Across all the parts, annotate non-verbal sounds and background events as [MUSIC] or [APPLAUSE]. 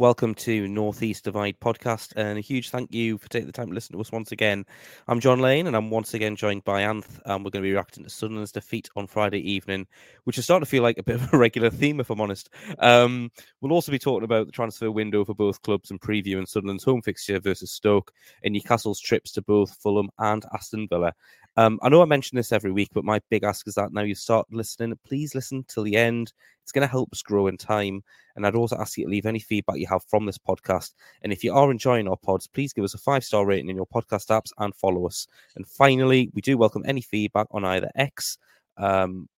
Welcome to Northeast Divide podcast, and a huge thank you for taking the time to listen to us once again. I'm Jon Lane, and I'm once again joined by Anth, and we're going to be reacting to Sunderland's defeat on Friday evening, which is starting to feel like a bit of a [LAUGHS] regular theme, if I'm honest. Um, we'll also be talking about the transfer window for both clubs and previewing Sunderland's home fixture versus Stoke, and Newcastle's trips to both Fulham and Aston Villa. Um, I know I mention this every week, but my big ask is that now you start listening, please listen till the end. It's going to help us grow in time. And I'd also ask you to leave any feedback you have from this podcast. And if you are enjoying our pods, please give us a five star rating in your podcast apps and follow us. And finally, we do welcome any feedback on either X, um,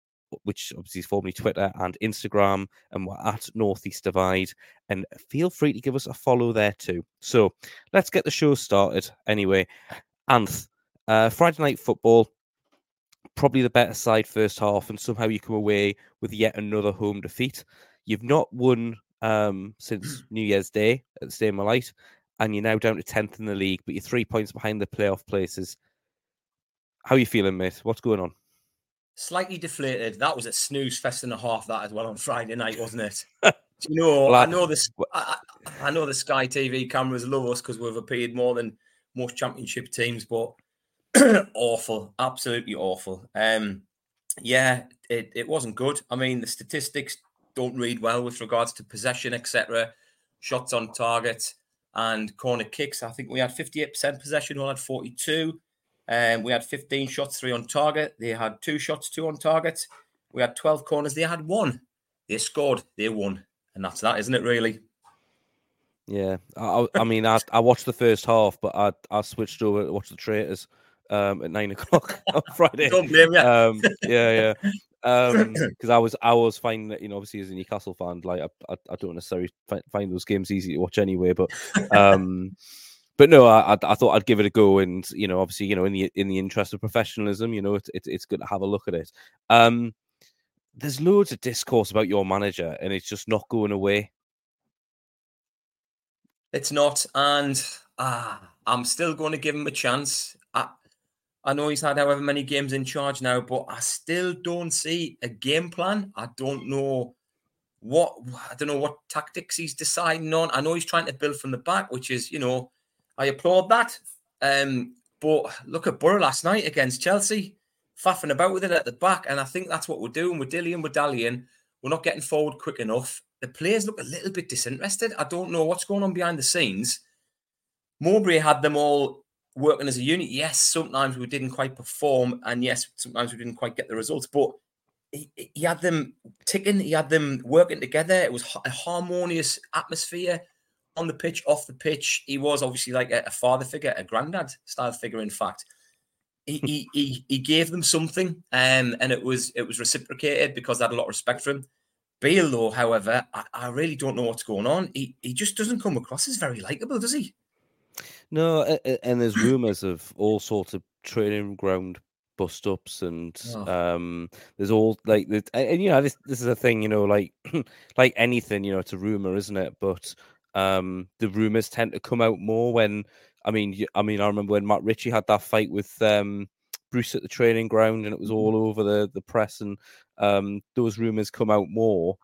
which obviously is formerly Twitter and Instagram, and we're at Northeast Divide. And feel free to give us a follow there too. So let's get the show started anyway. Anth, uh, Friday night football, probably the better side first half, and somehow you come away with yet another home defeat. You've not won um, since [CLEARS THROAT] New Year's Day at the Stadium of Light, and you're now down to tenth in the league, but you're three points behind the playoff places. How are you feeling, mate? What's going on? Slightly deflated. That was a snooze fest and a half. That as well on Friday night, wasn't it? [LAUGHS] you know, well, I, I know this. I, I, know the Sky TV cameras love us because we've appeared more than most Championship teams, but [COUGHS] awful, absolutely awful. Um, yeah, it, it wasn't good. I mean, the statistics don't read well with regards to possession, etc. Shots on target and corner kicks. I think we had 58% possession, Hull had 42. Um, we had 15 shots, three on target. They had two shots, two on target. We had 12 corners. They had one. They scored. They won. And that's that, isn't it, really? Yeah. I, I mean, I, I watched the first half, but I, I switched over to watch the traitors um, at nine [LAUGHS] o'clock on Friday. Blame, yeah. Um, yeah, yeah. Because [LAUGHS] um, I was, I was finding that you know, obviously as a Newcastle fan, like I, I, I don't necessarily find, find those games easy to watch anyway. But, [LAUGHS] um, but no, I, I, thought I'd give it a go, and you know, obviously, you know, in the in the interest of professionalism, you know, it's it's, it's good to have a look at it. Um, there's loads of discourse about your manager, and it's just not going away. It's not, and ah, I'm still going to give him a chance. I, I know he's had however many games in charge now, but I still don't see a game plan. I don't know what I don't know what tactics he's deciding on. I know he's trying to build from the back, which is, you know, I applaud that. Um, but look at Boro last night against Chelsea, faffing about with it at the back. And I think that's what we're doing. We're dillying, we're dallying. We're not getting forward quick enough. The players look a little bit disinterested. I don't know what's going on behind the scenes. Mowbray had them all working as a unit. Yes, sometimes we didn't quite perform, and yes, sometimes we didn't quite get the results, but he, he had them ticking, he had them working together. It was a harmonious atmosphere on the pitch, off the pitch. He was obviously like a, a father figure, a granddad style figure, in fact. He, he, [LAUGHS] he, he gave them something, um, and it was it was reciprocated because I had a lot of respect for him. Beale, though, however, I, I really don't know what's going on. He he just doesn't come across as very likable, does he? No, and there's rumors of all sorts of training ground bust ups and oh. um there's all like and, and you know this this is a thing you know like [CLEARS THROAT] like anything you know it's a rumor isn't it but um the rumors tend to come out more when i mean i mean i remember when matt ritchie had that fight with um bruce at the training ground and it was mm-hmm. all over the the press and um those rumors come out more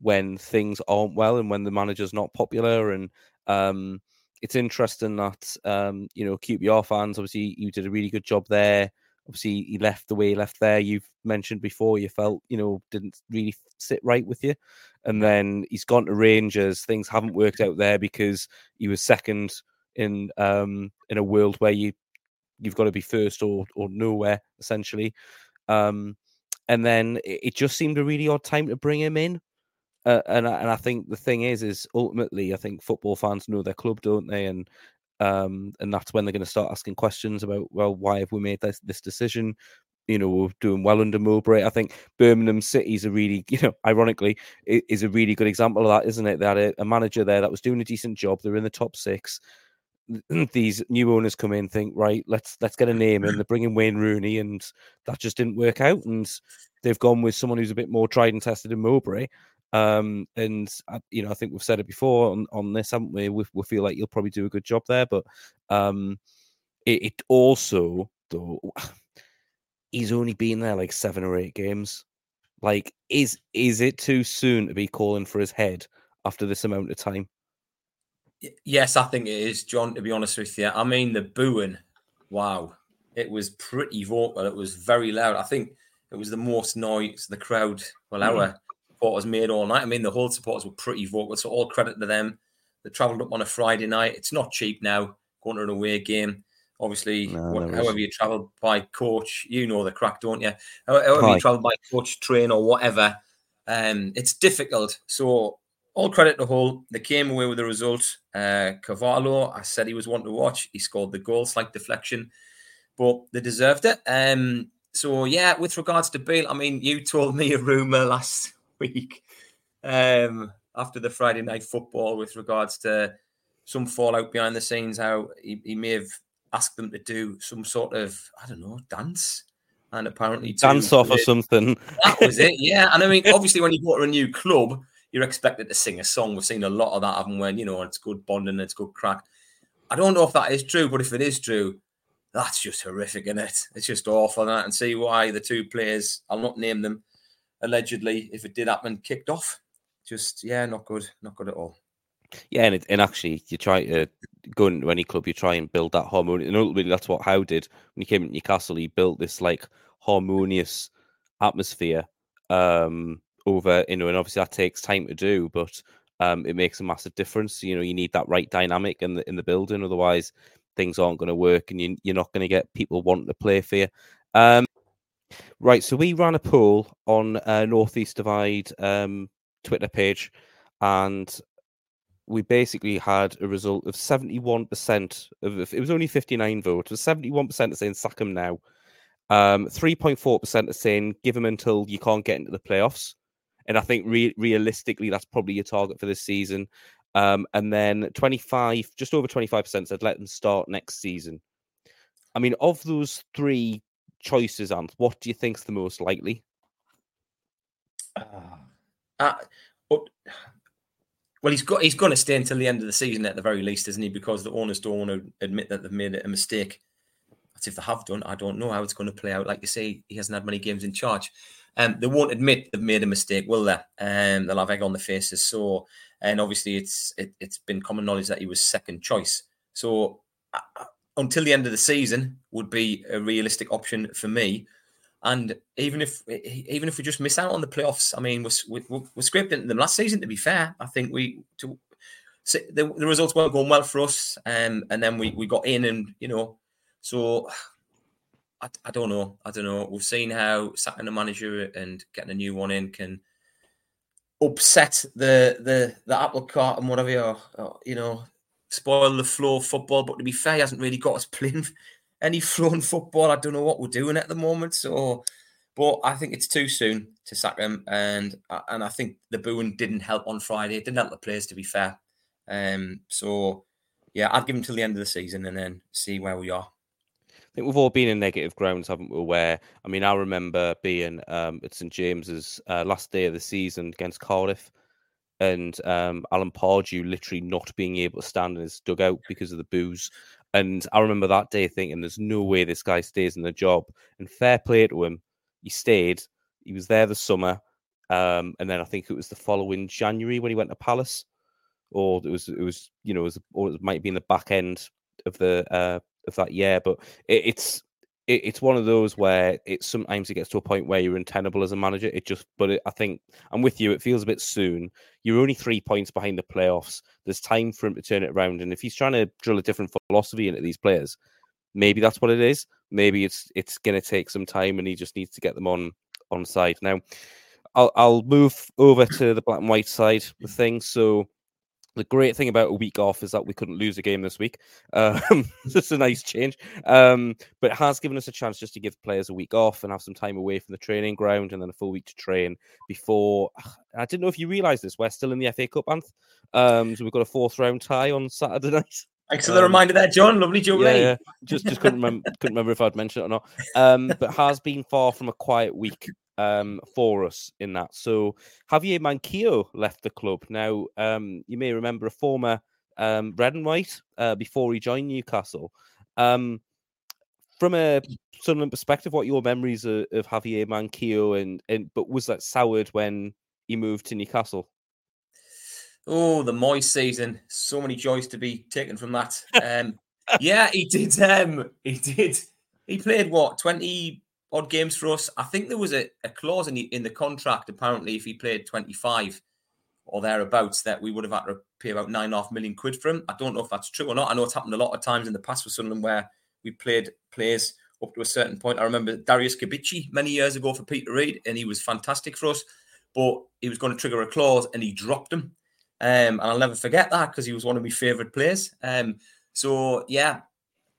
when things aren't well and when the manager's not popular and um it's interesting that um, you know QPR fans obviously you did a really good job there. Obviously, he left the way he left there. You've mentioned before you felt you know didn't really sit right with you, and then he's gone to Rangers. Things haven't worked out there because he was second in um, in a world where you you've got to be first or or nowhere essentially. Um, and then it, it just seemed a really odd time to bring him in. Uh, and and I think the thing is, is ultimately, I think football fans know their club, don't they? And um, and that's when they're going to start asking questions about, well, why have we made this this decision? You know, we're doing well under Mowbray. I think Birmingham City's a really, [LAUGHS] you know, ironically, is a really good example of that, isn't it? They had a, a manager there that was doing a decent job. They're in the top six. [CLEARS THROAT] These new owners come in, think, right, let's let's get a name in. They're bringing Wayne Rooney, and that just didn't work out. And they've gone with someone who's a bit more tried and tested in Mowbray. Um, and uh, you know, I think we've said it before on, on this, haven't we? we? We feel like you'll probably do a good job there, but um, it, it also though [SIGHS] he's only been there like seven or eight games. Like, is is it too soon to be calling for his head after this amount of time? Yes, I think it is, Jon. To be honest with you, I mean the booing. Wow, it was pretty vocal. It was very loud. I think it was the most noise the crowd, well, mm-hmm. Supporters made all night. I mean, the whole supporters were pretty vocal. So all credit to them. They travelled up on a Friday night. It's not cheap now going to an away game. Obviously, no, what, however you travel by coach, you know the crack, don't you? However Hi. you travel by coach, train, or whatever, um, it's difficult. So all credit to Hull. They came away with the result. Uh, Carvalho, I said he was one to watch. He scored the goal, slight deflection, but they deserved it. Um, so yeah, with regards to Beale, I mean, you told me a rumor last week um, after the Friday night football with regards to some fallout behind the scenes, how he, he may have asked them to do some sort of, I don't know, dance. And apparently, dance off or something. That was it, [LAUGHS] yeah. And I mean, obviously, when you go to a new club, you're expected to sing a song. We've seen a lot of that happen when, you know, it's good bonding, it's good crack. I don't know if that is true, but if it is true, that's just horrific, isn't it? It's just awful. That and see why the two players, I'll not name them, allegedly, if it did happen, kicked off. Just yeah, not good, not good at all. Yeah, and, it, and actually, you try to go into any club, you try and build that harmony. And ultimately, that's what Howe did when he came to Newcastle. He built this like harmonious atmosphere um, over, you know, and obviously that takes time to do, but um, it makes a massive difference. You know, you need that right dynamic in the in the building, otherwise things aren't going to work, and you, you're not going to get people wanting to play for you. Um, right, so we ran a poll on uh, Northeast Divide um, Twitter page, and we basically had a result of 71% of it was only 59 votes, was 71% are saying sack him now. Um, 3.4% are saying give him until you can't get into the playoffs. And I think re- realistically, that's probably your target for this season. Um, and then 25, just over 25% said let them start next season. I mean, of those three choices, Ant, what do you think's the most likely? Uh, uh, well, he's got he's going to stay until the end of the season at the very least, isn't he? Because the owners don't want to admit that they've made a mistake. That's if they have done. I don't know how it's going to play out. Like you say, he hasn't had many games in charge. Um, they won't admit they've made a mistake, will they? Um, they'll have egg on the faces. So and obviously it's it, has been common knowledge that he was second choice. So until the end of the season would be a realistic option for me. And even if even if we just miss out on the playoffs, I mean, we're, we're, we're them last season. To be fair, I think we to, so the, the results weren't going well for us, um, and then we we got in, and you know, so I, I don't know, I don't know. We've seen how sacking a manager and getting a new one in can upset the the the apple cart and whatever, or, or, you know, spoil the flow of football. But to be fair, he hasn't really got us [LAUGHS] playing any flow in football. I don't know what we're doing at the moment. So, but I think it's too soon to sack him, and and I think the booing didn't help on Friday. It didn't help the players, to be fair. Um, so yeah, I'd give him till the end of the season and then see where we are. I think we've all been in negative grounds, haven't we? Where I mean, I remember being um, at St James's uh, last day of the season against Cardiff, and um, Alan Pardew literally not being able to stand in his dugout because of the booze. And I remember that day thinking, "There's no way this guy stays in the job." And fair play to him, he stayed. He was there the summer, um, and then I think it was the following January when he went to Palace, or it was it was you know it was, or it might be in the back end of the uh, of that year. But it, it's it, it's one of those where it sometimes it gets to a point where you're untenable as a manager. It just, but it, I think I'm with you. It feels a bit soon. You're only three points behind the playoffs. There's time for him to turn it around, and if he's trying to drill a different philosophy into these players, maybe that's what it is. Maybe it's it's going to take some time, and he just needs to get them on on side now. I'll I'll move over to the black and white side of things. So the great thing about a week off is that we couldn't lose a game this week. Um, [LAUGHS] just a nice change. Um, but it has given us a chance just to give players a week off and have some time away from the training ground and then a full week to train before. [SIGHS] I didn't know if you realised this. We're still in the FA Cup, Anth. Um, so we've got a fourth round tie on Saturday [LAUGHS] night. The um, reminder there, Jon. Lovely job. Yeah, yeah, just just couldn't remember couldn't remember if I'd mentioned it or not. Um, but has been far from a quiet week um, for us in that. So Javier Manquillo left the club. Now, um, you may remember a former um, red and white uh, before he joined Newcastle. Um, from a Sunderland perspective, what your memories of, of Javier Manquillo and, and but was that soured when he moved to Newcastle? Oh, the Moyes season. So many joys to be taken from that. [LAUGHS] Um, yeah, he did. Um, he did. He played what twenty odd games for us. I think there was a, a clause in the in the contract. Apparently, if he played twenty five or thereabouts, that we would have had to pay about nine and a half million quid for him. I don't know if that's true or not. I know it's happened a lot of times in the past with Sunderland where we played players up to a certain point. I remember Darius Kibbichi many years ago for Peter Reid, and he was fantastic for us. But he was going to trigger a clause, and he dropped him. Um, and I'll never forget that because he was one of my favourite players. Um, so yeah,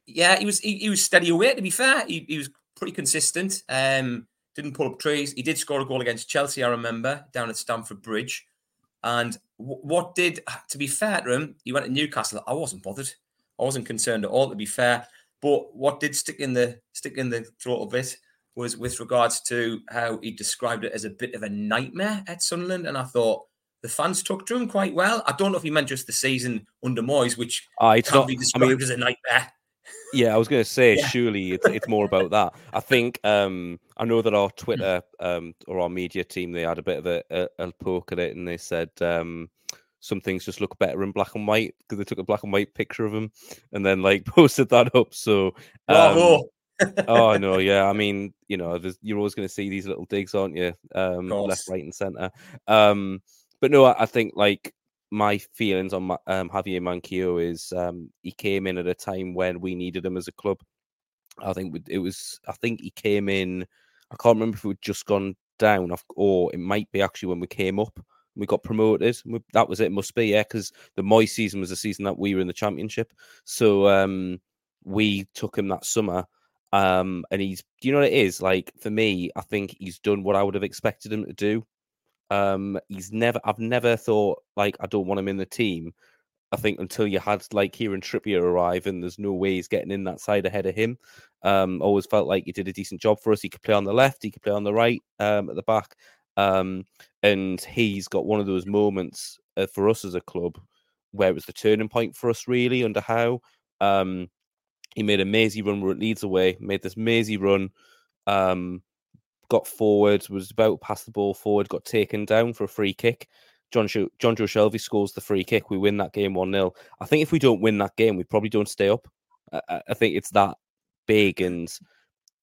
yeah, he was he, he, was steady away. To be fair, he, he was pretty consistent. Um, didn't pull up trees. He did score a goal against Chelsea. I remember down at Stamford Bridge. And w- what did, to be fair to him, he went to Newcastle. I wasn't bothered. I wasn't concerned at all. To be fair, but what did stick in the stick in the throat a bit was with regards to how he described it as a bit of a nightmare at Sunderland. And I thought the fans took to him quite well. I don't know if he meant just the season under Moyes, which uh, it's can not, be described I mean, as a nightmare. Yeah, I was going to say, yeah. surely it's, it's more about that. I think um, I know that our Twitter um, or our media team they had a bit of a, a, a poke at it, and they said um, some things just look better in black and white because they took a black and white picture of him and then like [LAUGHS] posted that up. So, um, oh [LAUGHS] no, yeah. I mean, you know, you're always going to see these little digs, aren't you? Um, left, right, and center. Um, but no, I, I think like my feelings on um, Javier Manquillo is um, he came in at a time when we needed him as a club. I think it was. I think he came in. I can't remember if we had just gone down, or it might be actually when we came up. We got promoted. We, that was it. Must be yeah, because the Moyes season was the season that we were in the championship. So um, we took him that summer. Um, and he's, do you know what it is? Like for me, I think he's done what I would have expected him to do. Um, he's never, I've never thought like I don't want him in the team. I think until you had like Kieran Trippier arrive, and there's no way he's getting in that side ahead of him. Um, always felt like he did a decent job for us. He could play on the left, he could play on the right, um, at the back. Um, and he's got one of those moments uh, for us as a club where it was the turning point for us, really, under how um, he made a mazy run where it leads away, made this mazy run, um, got forward, was about to pass the ball forward, got taken down for a free kick. John Jonjo Shelvey scores the free kick. We win that game 1 0. I think if we don't win that game, we probably don't stay up. I, I think it's that big. And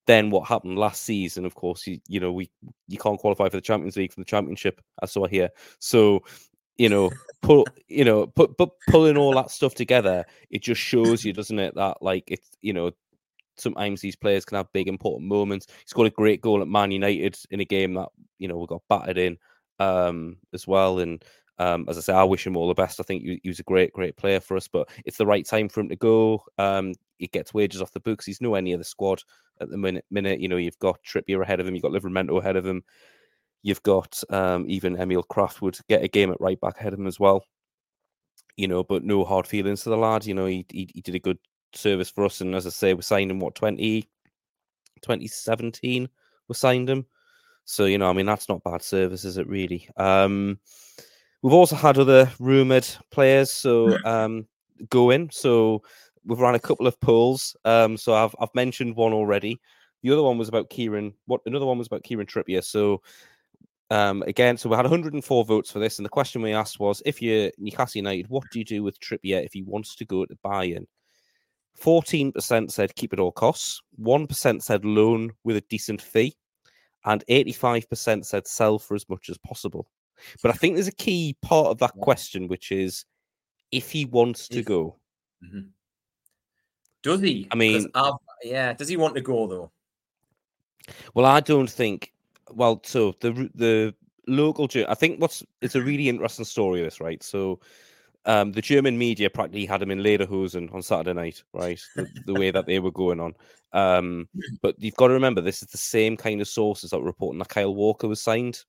then what happened last season, of course, you, you know, we you can't qualify for the Champions League from the Championship. I saw here. So, you know, [LAUGHS] pull, you know, put, but pulling all that stuff together, it just shows you, doesn't it, that like it's, you know, sometimes these players can have big important moments. He scored a great goal at Man United in a game that you know we got battered in um, as well. And um, as I say, I wish him all the best. I think he, he, was a great, great player for us. But it's the right time for him to go. Um, he gets wages off the books. He's nowhere near the squad at the minute. Minute, you know, you've got Trippier ahead of him. You've got Livramento ahead of him. You've got um, even Emil Krafth would get a game at right back ahead of him as well. You know, but no hard feelings to the lad. You know, he, he, he did a good service for us. And as I say, we signed him, what, 20, 2017? We signed him. So, you know, I mean, that's not bad service, is it really? Um, we've also had other rumoured players so um, go in. So we've run a couple of polls. Um, so I've, I've mentioned one already. The other one was about Kieran. What another one was about Kieran Trippier. So um, again, so we had 104 votes for this, and the question we asked was: If you're Newcastle United, what do you do with Trippier if he wants to go to Bayern? 14% said keep at all costs, 1% said loan with a decent fee, and 85% said sell for as much as possible. But I think there's a key part of that question, which is if he wants to go. Mm-hmm. Does he? I mean, yeah, does he want to go though? Well, I don't think. Well, so the the local, I think what's it's a really interesting story. This right, so um, the German media practically had him in lederhosen on Saturday night, right? The, the way that they were going on. Um, but you've got to remember, this is the same kind of sources that were reporting that Kyle Walker was signed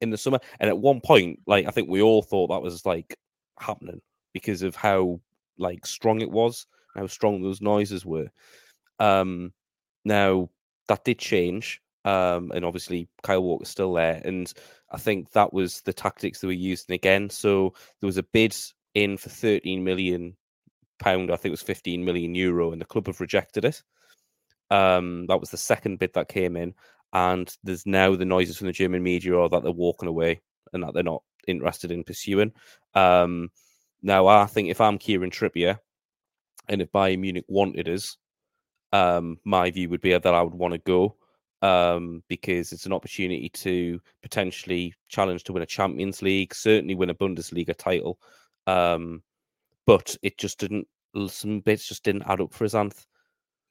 in the summer. And at one point, like I think we all thought that was like happening because of how like strong it was, how strong those noises were. Um, now that did change. Um, and obviously Kyle Walker's still there. And I think that was the tactics that were using again. So there was a bid in for 13 million pound. I think it was 15 million euro, and the club have rejected it. Um, that was the second bid that came in, and there's now the noises from the German media are that they're walking away and that they're not interested in pursuing. Um, now, I think if I'm Kieran Trippier and if Bayern Munich wanted us, um, my view would be that I would want to go um, because it's an opportunity to potentially challenge to win a Champions League, certainly win a Bundesliga title. Um, but it just didn't, some bits just didn't add up for his Anth.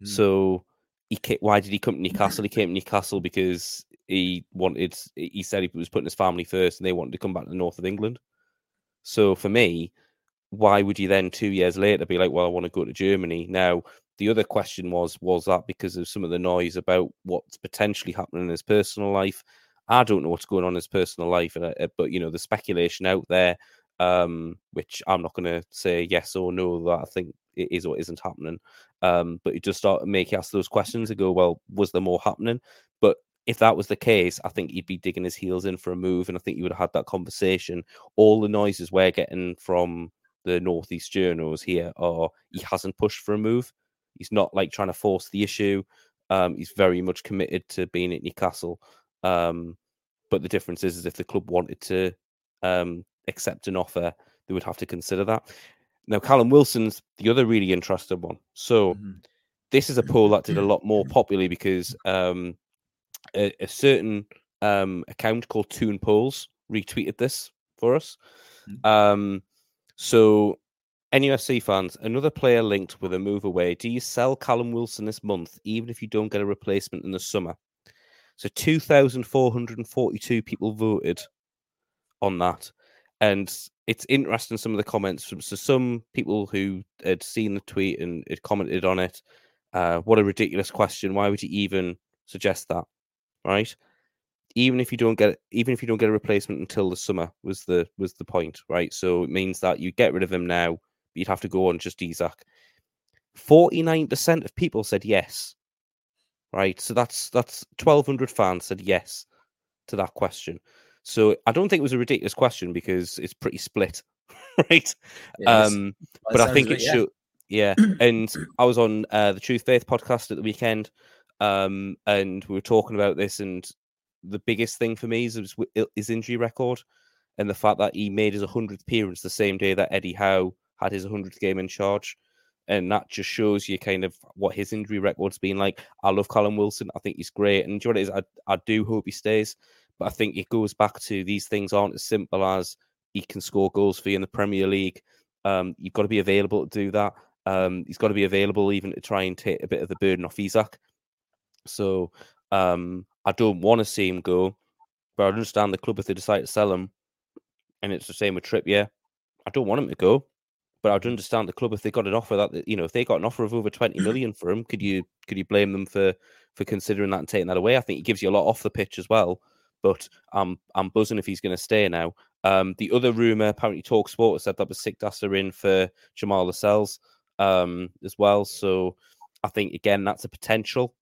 Mm. So he came, why did he come to [LAUGHS] Newcastle? He came to Newcastle because he wanted, he said he was putting his family first and they wanted to come back to the north of England. So for me, why would you then two years later be like, well, I want to go to Germany? Now, the other question was, was that because of some of the noise about what's potentially happening in his personal life? I don't know what's going on in his personal life, but you know the speculation out there, um, which I'm not going to say yes or no that I think it is or isn't happening. Um, but you just start make ask those questions and go, well, was there more happening? But if that was the case, I think he'd be digging his heels in for a move, and I think you would have had that conversation. All the noises we're getting from the Northeast journals here are he hasn't pushed for a move. He's not like trying to force the issue. Um, he's very much committed to being at Newcastle. Um, but the difference is, is if the club wanted to um, accept an offer, they would have to consider that. Now, Callum Wilson's the other really interesting one. So, mm-hmm. this is a poll that did a lot more [COUGHS] popularly because um, a, a, certain um, account called Toon Polls retweeted this for us. Mm-hmm. Um, so, NUFC fans, another player linked with a move away. Do you sell Callum Wilson this month, even if you don't get a replacement in the summer? So 2,442 people voted on that. And it's interesting some of the comments from so some people who had seen the tweet and had commented on it. Uh, what a ridiculous question. Why would you even suggest that? Right? Even if you don't get even if you don't get a replacement until the summer was the was the point, right? So it means that you get rid of him now, you'd have to go on just Isak. 49% of people said yes right? So that's that's 1,200 fans said yes to that question. So I don't think it was a ridiculous question because it's pretty split, [LAUGHS] right? um, but I think it yeah. should. Yeah, and I was on uh, the True Faith podcast at the weekend, um, and we were talking about this. And the biggest thing for me is his injury record, and the fact that he made his 100th appearance the same day that Eddie Howe had his 100th game in charge and that just shows you kind of what his injury record's been like. I love Callum Wilson. I think he's great, and you know what it is? I, I do hope he stays, but I think it goes back to these things aren't as simple as he can score goals for you in the Premier League. Um, you've got to be available to do that. Um, he's got to be available even to try and take a bit of the burden off Isak. So um, I don't want to see him go, but I understand the club if they decide to sell him, and it's the same with Trippier. I don't want him to go. But I'd understand the club if they got an offer that you know if they got an offer of over twenty million for him, could you could you blame them for for considering that and taking that away? I think he gives you a lot off the pitch as well. But I'm I'm buzzing if he's going to stay now. Um, the other rumor apparently Talk Sport said that was Sick are in for Jamal Lascelles um, as well. So I think again that's a potential.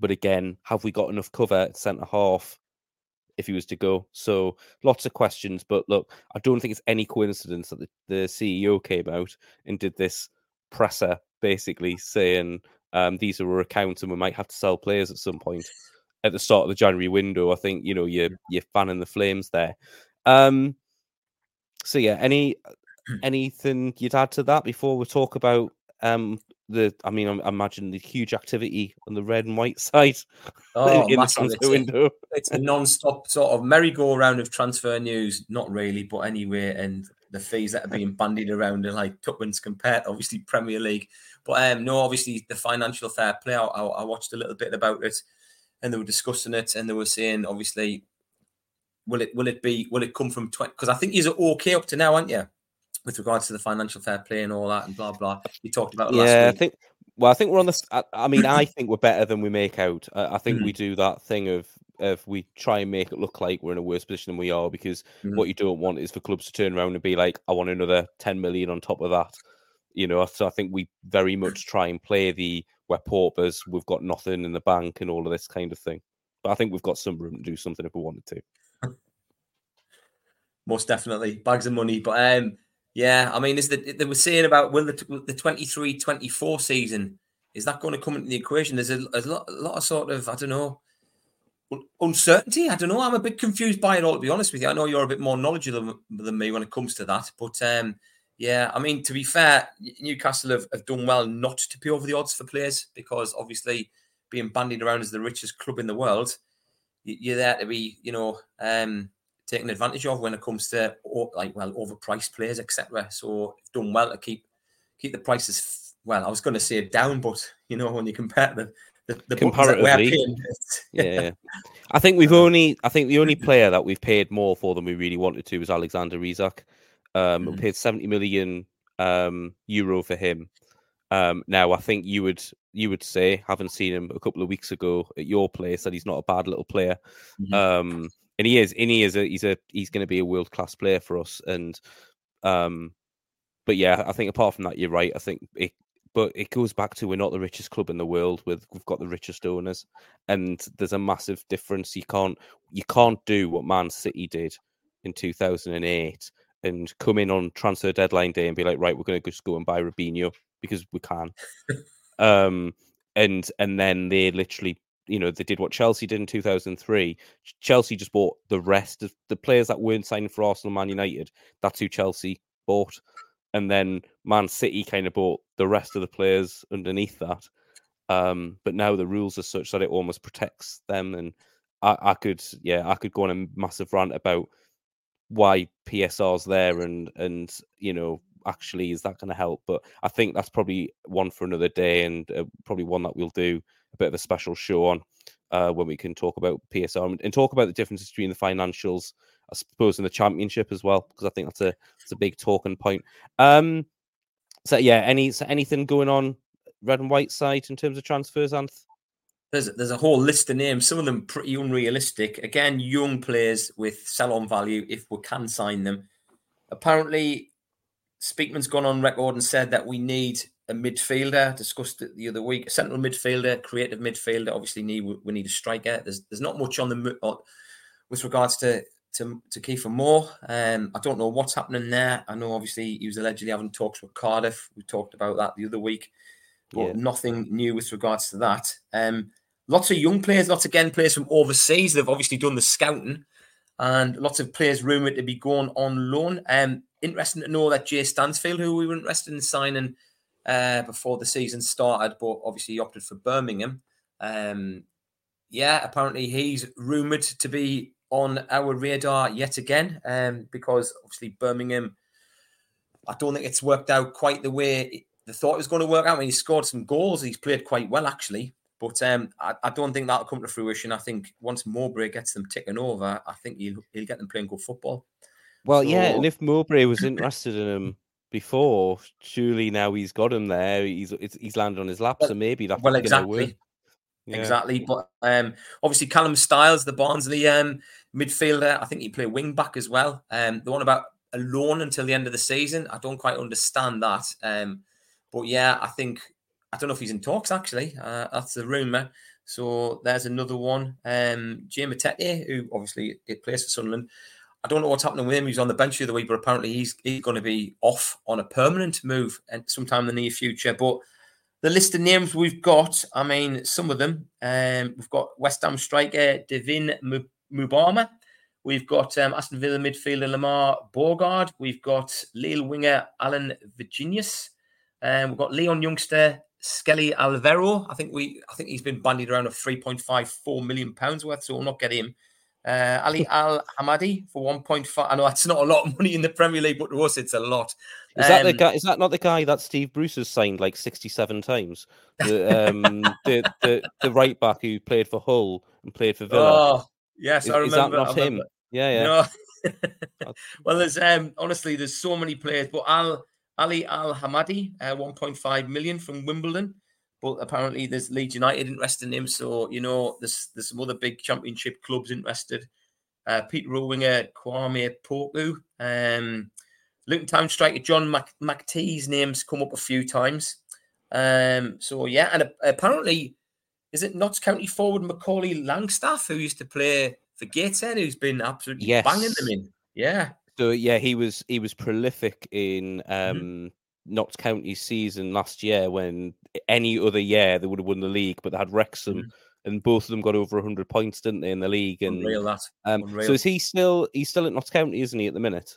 But again, have we got enough cover at centre half if he was to go. So lots of questions, but look, I don't think it's any coincidence that the, the CEO came out and did this presser basically saying um, these are our accounts and we might have to sell players at some point at the start of the January window. I think you know you're you're fanning the flames there. Um, so yeah, any [CLEARS THROAT] anything you'd add to that before we talk about um the I mean I imagine the huge activity on the red and white [LAUGHS] side oh, in the transfer it's window. A, it's a non-stop sort of merry-go-round of transfer news. Not really, but anyway, and the fees that are being bandied around are like tuppence compared, obviously Premier League. But um, no, obviously the financial fair play. I, I watched a little bit about it, and they were discussing it, and they were saying obviously, will it will it be will it come from twenty? Because I think you're okay up to now, aren't you? with regards to the financial fair play and all that and blah blah. You talked about yeah. I think well, I think we're on this. I, I, mean, I [CLEARS THROAT] think we're better than we make out. I, I think mm. we do that thing of if we try and make it look like we're in a worse position than we are, because mm. what you don't want is for clubs to turn around and be like, "I want another ten million on top of that." You know, so I think we very much try and play the we're paupers, we've got nothing in the bank, and all of this kind of thing. But I think we've got some room to do something if we wanted to. [LAUGHS] Most definitely, bags of money. But um, yeah, I mean, is that they were saying about will the the 23 24 season is that going to come into the equation? There's a, a, lot, a lot of sort of I don't know uncertainty. I don't know. I'm a bit confused by it all, to be honest with you. I know you're a bit more knowledgeable than me when it comes to that. But um, yeah, I mean, to be fair, Newcastle have, have done well not to pay over the odds for players because obviously being bandied around as the richest club in the world, you're there to be, you know, um, taken advantage of when it comes to like well overpriced players, etc. So done well to keep keep the prices. Well, I was going to say down, but you know when you compare the the, the comparatively, yeah. [LAUGHS] I think we've only, I think the only player that we've paid more for than we really wanted to was Alexander Isak. Um, mm-hmm. We paid seventy million um, euro for him. Um, now, I think you would you would say, having seen him a couple of weeks ago at your place, that he's not a bad little player. Mm-hmm. Um, and he is, and he is a he's a he's going to be a world class player for us. And um, but yeah, I think apart from that, you're right. I think it, but it goes back to we're not the richest club in the world. With we've got the richest owners, and there's a massive difference. You can't you can't do what Man City did in 2008 and come in on transfer deadline day and be like, right, we're going to just go and buy Robinho because we can. um, and and then they literally you know, they did what Chelsea did in 2003. Chelsea just bought the rest of the players that weren't signing for Arsenal, Man United. That's who Chelsea bought. And then Man City kind of bought the rest of the players underneath that. Um, but now the rules are such that it almost protects them. And I, I could, yeah, I could go on a massive rant about why PSR's there and, and, you know, actually is that going to help? But I think that's probably one for another day and uh, probably one that we'll do a bit of a special show on uh, when we can talk about PSR and talk about the differences between the financials, I suppose, in the championship as well, because I think that's a that's a big talking point. Um, so yeah, any so anything going on red and white side in terms of transfers, Anth? There's there's a whole list of names, some of them pretty unrealistic. Again, young players with sell on value if we can sign them. Apparently, Speakman's gone on record and said that we need a midfielder. Discussed it the other week. A central midfielder, creative midfielder. Obviously, need we need a striker. There's there's not much on the with regards to to to Kiefer Moore. Um, I don't know what's happening there. I know obviously he was allegedly having talks with Cardiff. We talked about that the other week, but yeah. nothing new with regards to that. Um, lots of young players, lots again players from overseas. They've obviously done the scouting, and lots of players rumored to be going on loan. Um, interesting to know that Jay Stansfield, who we were interested in signing uh, before the season started, but obviously he opted for Birmingham. Um, yeah, apparently he's rumoured to be on our radar yet again um, because obviously Birmingham, I don't think it's worked out quite the way they thought it was going to work out. I mean, he scored some goals, he's played quite well actually, but um, I, I, don't think that'll come to fruition. I think once Mowbray gets them ticking over, I think he'll, he'll get them playing good football. Well, so, yeah, and if Mowbray was interested in him before. Surely now he's got him there. He's he's landed on his lap, well, so maybe that's well exactly. Yeah. Exactly, but um, obviously Callum Styles, the Barnsley um, midfielder, I think he played wing back as well. Um, the one about a loan until the end of the season, I don't quite understand that. Um, but yeah, I think I don't know if he's in talks actually. Uh, that's the rumor. So there's another one. Um, Jay Matete, who obviously it plays for Sunderland, I don't know what's happening with him. He's on the bench the other week, but apparently he's he's going to be off on a permanent move and sometime in the near future. But the list of names we've got, I mean, some of them. Um, we've got West Ham striker Divin Mubama. We've got um, Aston Villa midfielder Lamare Bogarde. We've got Lille winger Alan Virginius. Um, we've got Lyon youngster Skelly Alvero. I think we, I think he's been bandied around of 3.54 million pounds worth, so we'll not get him. Uh, Ali [LAUGHS] Al Hamadi for 1.5. I know that's not a lot of money in the Premier League, but to us it's a lot. Is um, that the um, guy? Is that not the guy that Steve Bruce has signed like 67 times? The, um, [LAUGHS] the, the, the right back who played for Hull and played for Villa. Oh, yes, is, I remember. Is that not him? Yeah, yeah. No. [LAUGHS] well, there's um honestly there's so many players, but Al Ali Al Hamadi, uh, 1.5 million from Wimbledon but apparently there's Leeds United interested in him. So you know, there's there's some other big Championship clubs interested. Uh, Peter Rowinger, Kwame Poku, um, Luton Town striker John Mac- McAtee's names come up a few times. Um, so yeah, and uh, apparently, is it Notts County forward Macaulay Langstaff who used to play for Gateshead, who's been absolutely yes. banging them in? Yeah. So yeah, he was he was prolific in mm-hmm. um, mm-hmm. Notts County season last year when any other year they would have won the league, but they had Wrexham mm. and both of them got over 100 points, didn't they, in the league? And Unreal, that. Um, Unreal. so is he still? He's still at Notts County, isn't he, at the minute?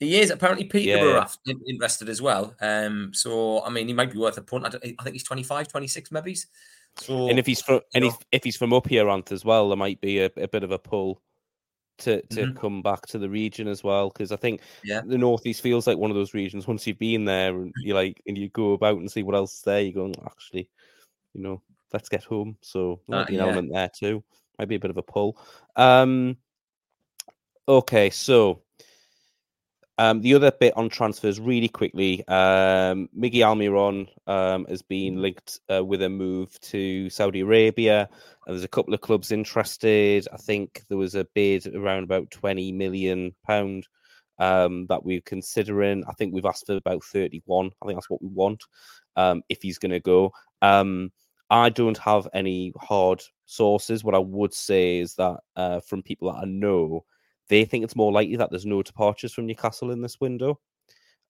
He is apparently Peterborough Yeah. interested as well. Um, so I mean, he might be worth a punt. I, I think he's 25, 26 maybe. So and if he's from and if, if he's from up here, Anth, as well, there might be a, a bit of a pull to to Mhm. come back to the region as well. Because I think Yeah. the northeast feels like one of those regions. Once you've been there and you like and you go about and see what else is there, you go actually, you know, let's get home. So Uh, be an yeah. element there too. Might be a bit of a pull. Um, okay, so um, the other bit on transfers, really quickly, um, Miggy Almiron um, has been linked uh, with a move to Saudi Arabia. There's a couple of clubs interested. I think there was a bid around about twenty million pound um, that we're considering. I think we've asked for about thirty-one. I think that's what we want um, if he's going to go. Um, I don't have any hard sources. What I would say is that uh, from people that I know, they think it's more likely that there's no departures from Newcastle in this window.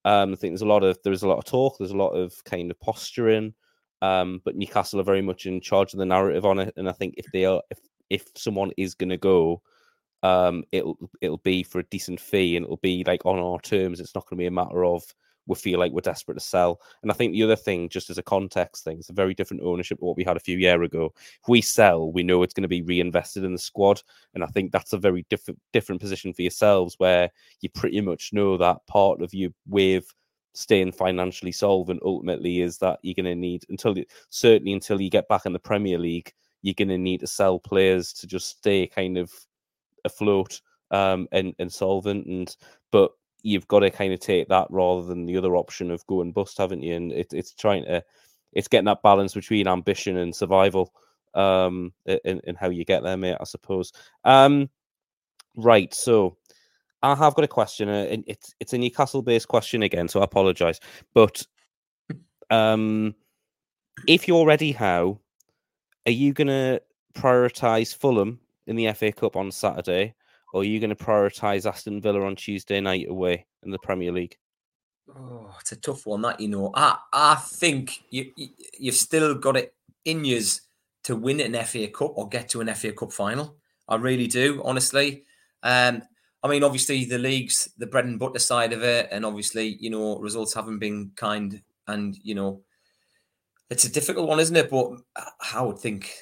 Um, I think there's a lot of there's a lot of talk, there's a lot of kind of posturing, um, but Newcastle are very much in charge of the narrative on it. And I think if they are, if if someone is going to go, um, it'll it'll be for a decent fee and it'll be like on our terms. It's not going to be a matter of we feel like we're desperate to sell. And I think the other thing, just as a context thing, it's a very different ownership what we had a few year ago. If we sell, we know it's going to be reinvested in the squad, and I think that's a very different different position for yourselves, where you pretty much know that part of your of staying financially solvent ultimately is that you're going to need until you, certainly until you get back in the Premier League, you're going to need to sell players to just stay kind of afloat um, and and solvent. And but you've got to kind of take that rather than the other option of go and bust, haven't you? And it, it's trying to, it's getting that balance between ambition and survival, um, and, and how you get there, mate. I suppose. Um, right. So I have got a question. Uh, and it's it's a Newcastle-based question again, so I apologise. But um, if you're ready, how are you going to prioritise Fulham in the FA Cup on Saturday? Or are you going to prioritise Aston Villa on Tuesday night away in the Premier League? Oh, it's a tough one. That you know, I I think you, you you've still got it in yours to win an FA Cup or get to an FA Cup final. I really do, honestly. Um, I mean, obviously the league's the bread and butter side of it, and obviously you know results haven't been kind, and you know it's a difficult one, isn't it? But I would think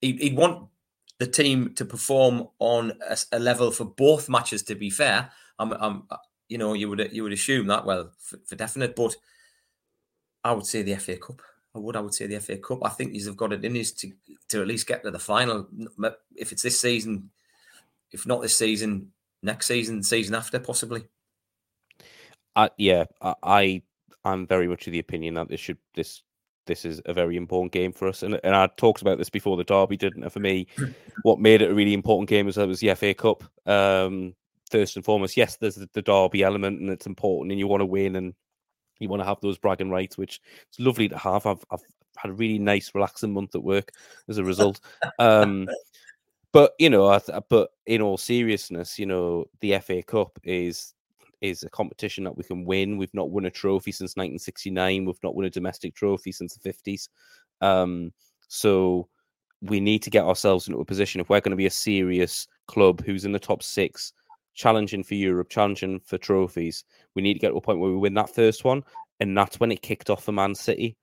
he'd, he'd want the team to perform on a, a, level for both matches. To be fair, I'm, I'm, you know, you would you would assume that well for, for, definite, but I would say the FA Cup. I would, I would say the FA Cup. I think he's have got it in his to to at least get to the final. If it's this season, if not this season, next season, season after, possibly. Uh, yeah, I, I I'm very much of the opinion that this should this this is a very important game for us. And, and I talked about this before the derby, didn't I? For me, what made it a really important game was was the FA Cup. Um, first and foremost, yes, there's the, the derby element, and it's important, and you want to win, and you want to have those bragging rights, which it's lovely to have. I've, I've had a really nice, relaxing month at work as a result. Um, but you know, I, but in all seriousness, you know, the FA Cup is is a competition that we can win. We've not won a trophy since 1969. We've not won a domestic trophy since the 50s. Um, so we need to get ourselves into a position if we're going to be a serious club who's in the top six, challenging for Europe, challenging for trophies. We need to get to a point where we win that first one, and that's when it kicked off for Man City.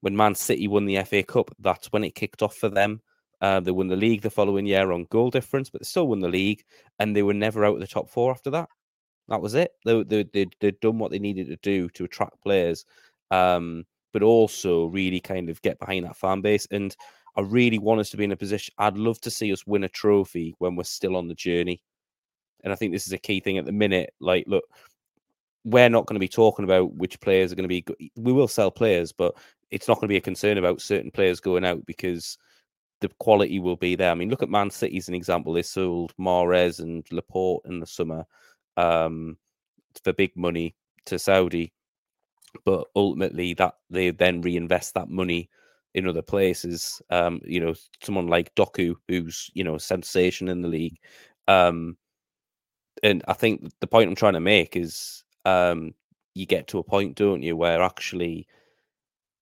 When Man City won the FA Cup, that's when it kicked off for them. Uh, they won the league the following year on goal difference, but they still won the league, and they were never out of the top four after that. That was it. They, they, they, they'd done what they needed to do to attract players, um, but also really kind of get behind that fan base. And I really want us to be in a position. I'd love to see us win a trophy when we're still on the journey. And I think this is a key thing at the minute. Like, look, we're not going to be talking about which players are going to be. We will sell players, but it's not going to be a concern about certain players going out because the quality will be there. I mean, look at Man City as an example. They sold Mahrez and Laporte in the summer um, for big money to Saudi, but ultimately that they then reinvest that money in other places. Um, you know, someone like Doku, who's you know sensation in the league. Um, and I think the point I'm trying to make is um, you get to a point, don't you, where actually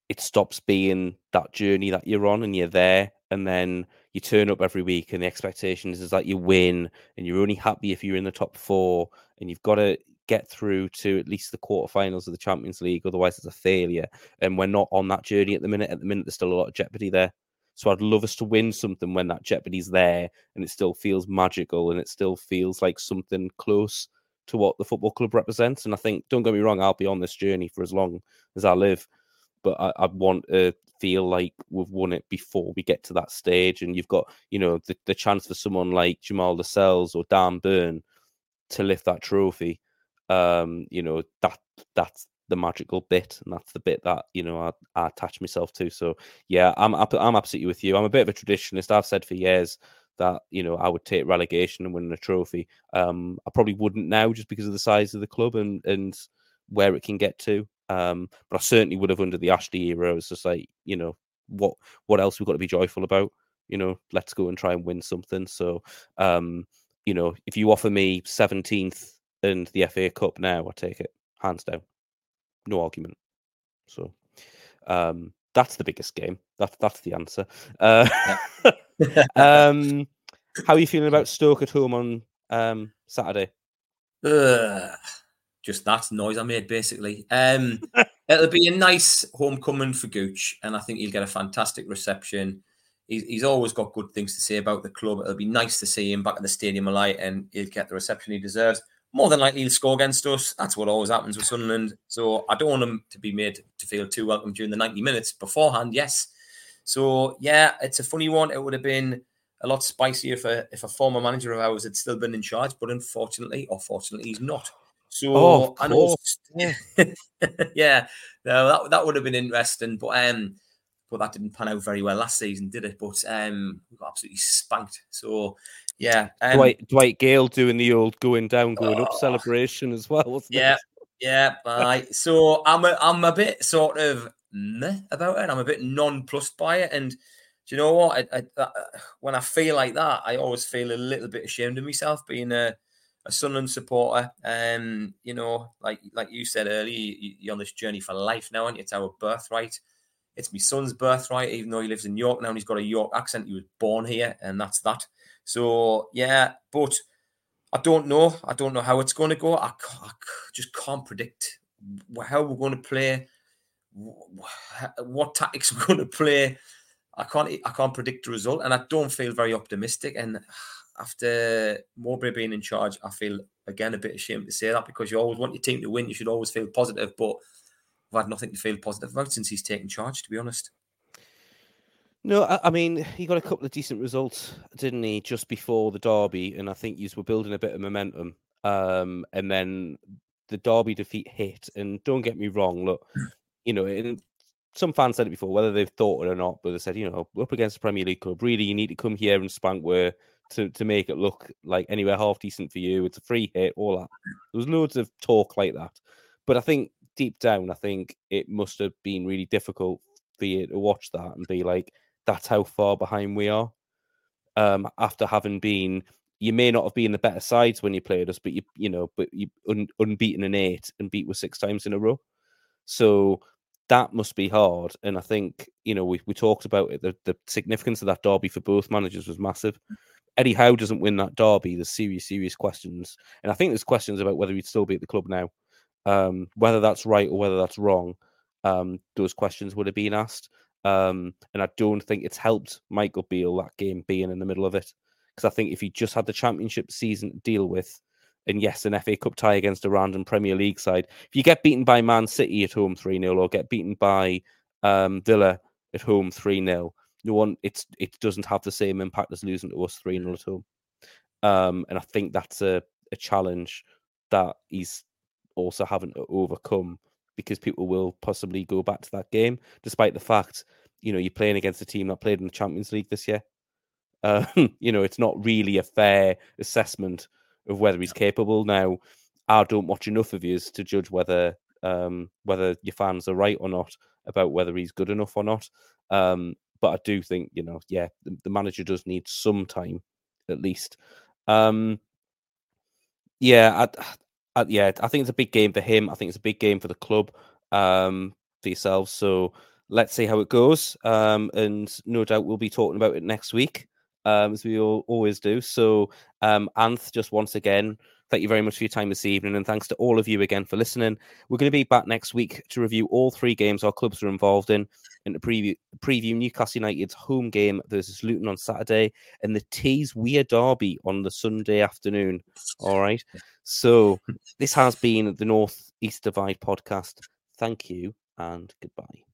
it stops being that journey that you're on and you're there and then you turn up every week, and the expectation is, is that you win, and you're only happy if you're in the top four, and you've got to get through to at least the quarterfinals of the Champions League. Otherwise, it's a failure. And we're not on that journey at the minute. At the minute, there's still a lot of jeopardy there. So I'd love us to win something when that jeopardy's there and it still feels magical and it still feels like something close to what the football club represents. And I think, don't get me wrong, I'll be on this journey for as long as I live, but I, I want to feel like we've won it before we get to that stage. And you've got, you know, the, the chance for someone like Jamal Lascelles or Dan Burn to lift that trophy. Um, you know, that that's the magical bit, and that's the bit that you know I, I attach myself to. So yeah, I'm I'm absolutely with you. I'm a bit of a traditionalist. I've said for years that you know I would take relegation and win a trophy. Um, I probably wouldn't now just because of the size of the club and and where it can get to. Um, but I certainly would have under the Ashley era. It's just like you know what what else we've got to be joyful about. You know, let's go and try and win something. So, um, you know, if you offer me 17th and the FA Cup now, I take it hands down no argument. So um, that's the biggest game. That's that's the answer. Uh, [LAUGHS] um, how are you feeling about Stoke at home on um, Saturday? Uh, just that noise I made, basically. Um, [LAUGHS] it'll be a nice homecoming for Gooch, and I think he'll get a fantastic reception. He's, he's always got good things to say about the club. It'll be nice to see him back at the Stadium of Light, and he'll get the reception he deserves more than likely he'll score against us. That's what always happens with Sunderland. So I don't want him to be made to feel too welcome during the 90 minutes beforehand. Yes. So yeah, it's a funny one. It would have been a lot spicier if a if a former manager of ours had still been in charge, but unfortunately, or fortunately, he's not. So oh, I know, yeah, [LAUGHS] yeah, no, that that would have been interesting, but um, but that didn't pan out very well last season, did it? But um, we got absolutely spanked. So yeah, um, Dwight Dwight Gayle doing the old going down, going oh, up celebration as well. yeah, it? yeah. Right. so I'm a, I'm a bit sort of meh about it. I'm a bit nonplussed by it, and do you know what? I, I, uh, when I feel like that, I always feel a little bit ashamed of myself being a a Sunderland supporter. Um, you know, like like you said earlier, you, are on this journey for life now, and it's our birthright. It's my son's birthright, even though he lives in York now and he's got a York accent. He was born here, and that's that. So yeah, but I don't know. I don't know how it's going to go. I, I just can't predict how we're going to play, what tactics [LAUGHS] we're going to play. I can't. I can't predict the result, and I don't feel very optimistic. And after Mowbray being in charge, I feel again a bit ashamed to say that because you always want your team to win. You should always feel positive, but I've had nothing to feel positive about since he's taken charge. To be honest. No, I, I, mean he got a couple of decent results, didn't he, just before the derby, and I think you were building a bit of momentum. Um, and then the derby defeat hit, and don't get me wrong, look, you know, it, some fans said it before, whether they've thought it or not, but they said, you know, up against the Premier League club, really, you need to come here and spank where to, to make it look like anywhere half decent for you. It's a free hit, all that. There was loads of talk like that, but I think deep down, I think it must have been really difficult for you to watch that and be like, that's how far behind we are. Um, after having been, you may not have been the better sides when you played us, but you, you know, but you un, unbeaten in eight and beat with six times in a row. So that must be hard. And I think, you know, we, we talked about it. The, the significance of that derby for both managers was massive. Eddie Howe doesn't win that derby. There's serious, serious questions. And I think there's questions about whether he'd still be at the club now. Um, whether that's right or whether that's wrong, um, those questions would have been asked. Um, and I don't think it's helped Michael Beale that game being in the middle of it. Because I think if he just had the championship season to deal with, and yes, an FA Cup tie against a random Premier League side, if you get beaten by Man City at home 3 0 or get beaten by um, Villa at home 3 0, no one it's it doesn't have the same impact as losing to us 3 0 at home. Um, and I think that's a, a challenge that he's also having to overcome because people will possibly go back to that game, despite the fact, you know, you're playing against a team that played in the Champions League this year. Uh, [LAUGHS] you know, it's not really a fair assessment of whether he's capable. Now, I don't watch enough of his to judge whether um, whether your fans are right or not about whether he's good enough or not. Um, but I do think, you know, yeah, the, the manager does need some time at least. Um, yeah, I, [SIGHS] uh, yeah, I think it's a big game for him. I think it's a big game for the club, um, for yourselves. So let's see how it goes. Um, and no doubt we'll be talking about it next week, um, as we all, always do. So, um, Anth, just once again, thank you very much for your time this evening, and thanks to all of you again for listening. We're going to be back next week to review all three games our clubs are involved in, and to preview preview Newcastle United's home game versus Luton on Saturday, and the Tees Wear Derby on the Sunday afternoon. All right. So this has been the North East Divide podcast. Thank you and goodbye.